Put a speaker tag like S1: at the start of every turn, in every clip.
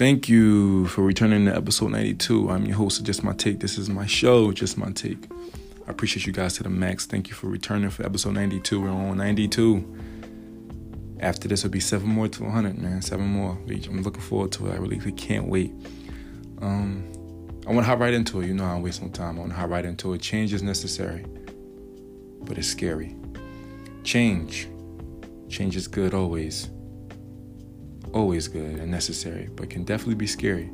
S1: Thank you for returning to episode 92. I'm your host Just My Take. This is my show, Just My Take. I appreciate you guys to the max. Thank you for returning for episode 92. We're on 92. After this will be seven more to 100, man. Seven more. I'm looking forward to it. I really can't wait. Um, I want to hop right into it. You know, I don't waste no time. I want to hop right into it. Change is necessary, but it's scary. Change. Change is good always always good and necessary, but can definitely be scary.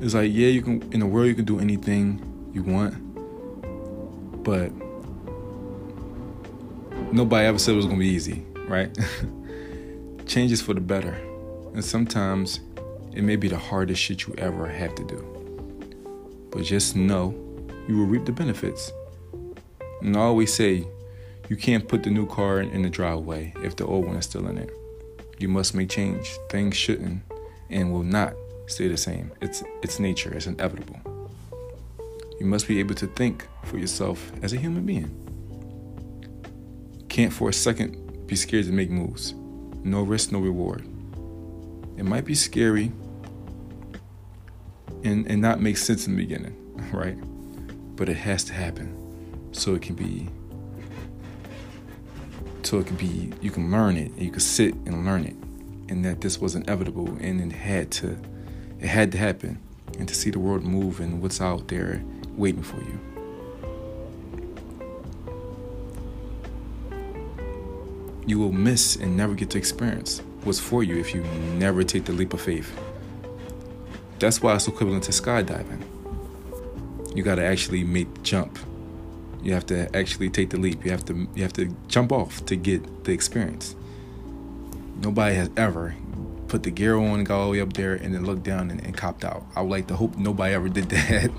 S1: It's like, yeah, you can in the world you can do anything you want, but nobody ever said it was gonna be easy, right? Changes for the better. And sometimes it may be the hardest shit you ever have to do. But just know you will reap the benefits. And I always say you can't put the new car in the driveway if the old one is still in it. You must make change. Things shouldn't and will not stay the same. It's it's nature, it's inevitable. You must be able to think for yourself as a human being. Can't for a second be scared to make moves. No risk, no reward. It might be scary and, and not make sense in the beginning, right? But it has to happen so it can be so it could be you can learn it you can sit and learn it and that this was inevitable and it had to it had to happen and to see the world move and what's out there waiting for you. You will miss and never get to experience what's for you if you never take the leap of faith. That's why it's equivalent to skydiving. You got to actually make the jump you have to actually take the leap. You have to you have to jump off to get the experience. Nobody has ever put the gear on and got all the way up there and then looked down and, and copped out. I would like to hope nobody ever did that.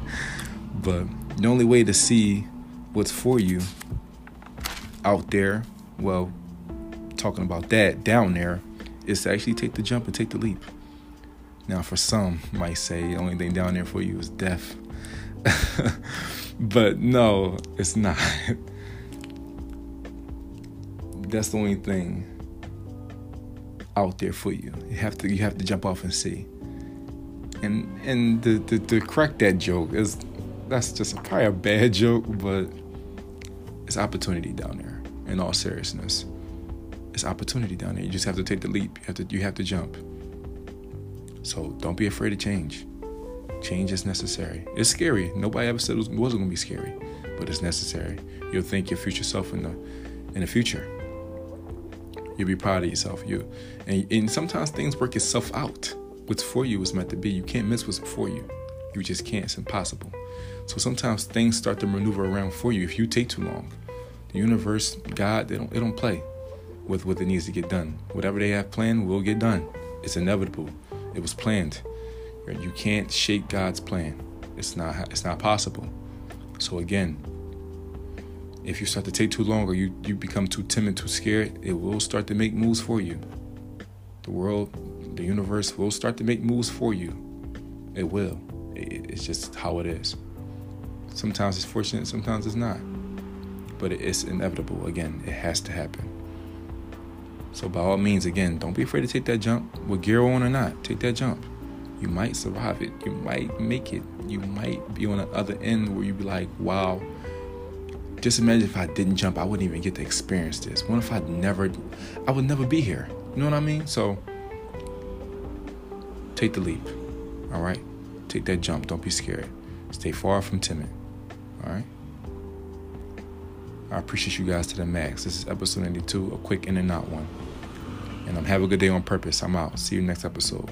S1: but the only way to see what's for you out there, well, talking about that down there, is to actually take the jump and take the leap. Now, for some, might say the only thing down there for you is death. but no, it's not. That's the only thing out there for you. You have to you have to jump off and see. And and to, to, to crack that joke is that's just probably a bad joke, but it's opportunity down there. In all seriousness, it's opportunity down there. You just have to take the leap. You have to you have to jump. So don't be afraid to change. Change is necessary. It's scary. Nobody ever said it, was, not going to be scary, but it's necessary. You'll thank your future self in the in the future. You'll be proud of yourself. You and, and sometimes things work itself out. What's for you is meant to be. You can't miss what's for you. You just can't. It's impossible. So sometimes things start to maneuver around for you if you take too long. The universe, God, they don't they don't play with what it needs to get done. Whatever they have planned will get done. It's inevitable. It was planned. You can't shake God's plan. It's not it's not possible. So again, if you start to take too long or you, you become too timid, too scared, it will start to make moves for you. The world, the universe will start to make moves for you. It will. it's just how it is. Sometimes it's fortunate, sometimes it's not. But it's inevitable. Again, it has to happen. So by all means, again, don't be afraid to take that jump, with gear on or not. Take that jump you might survive it. You might make it. You might be on the other end where you be like, wow. Just imagine if I didn't jump, I wouldn't even get to experience this. What if I never, I would never be here? You know what I mean? So take the leap. All right? Take that jump. Don't be scared. Stay far from timid. All right? I appreciate you guys to the max. This is episode 92, a quick in and out one. And I'm have a good day on purpose. I'm out. See you next episode.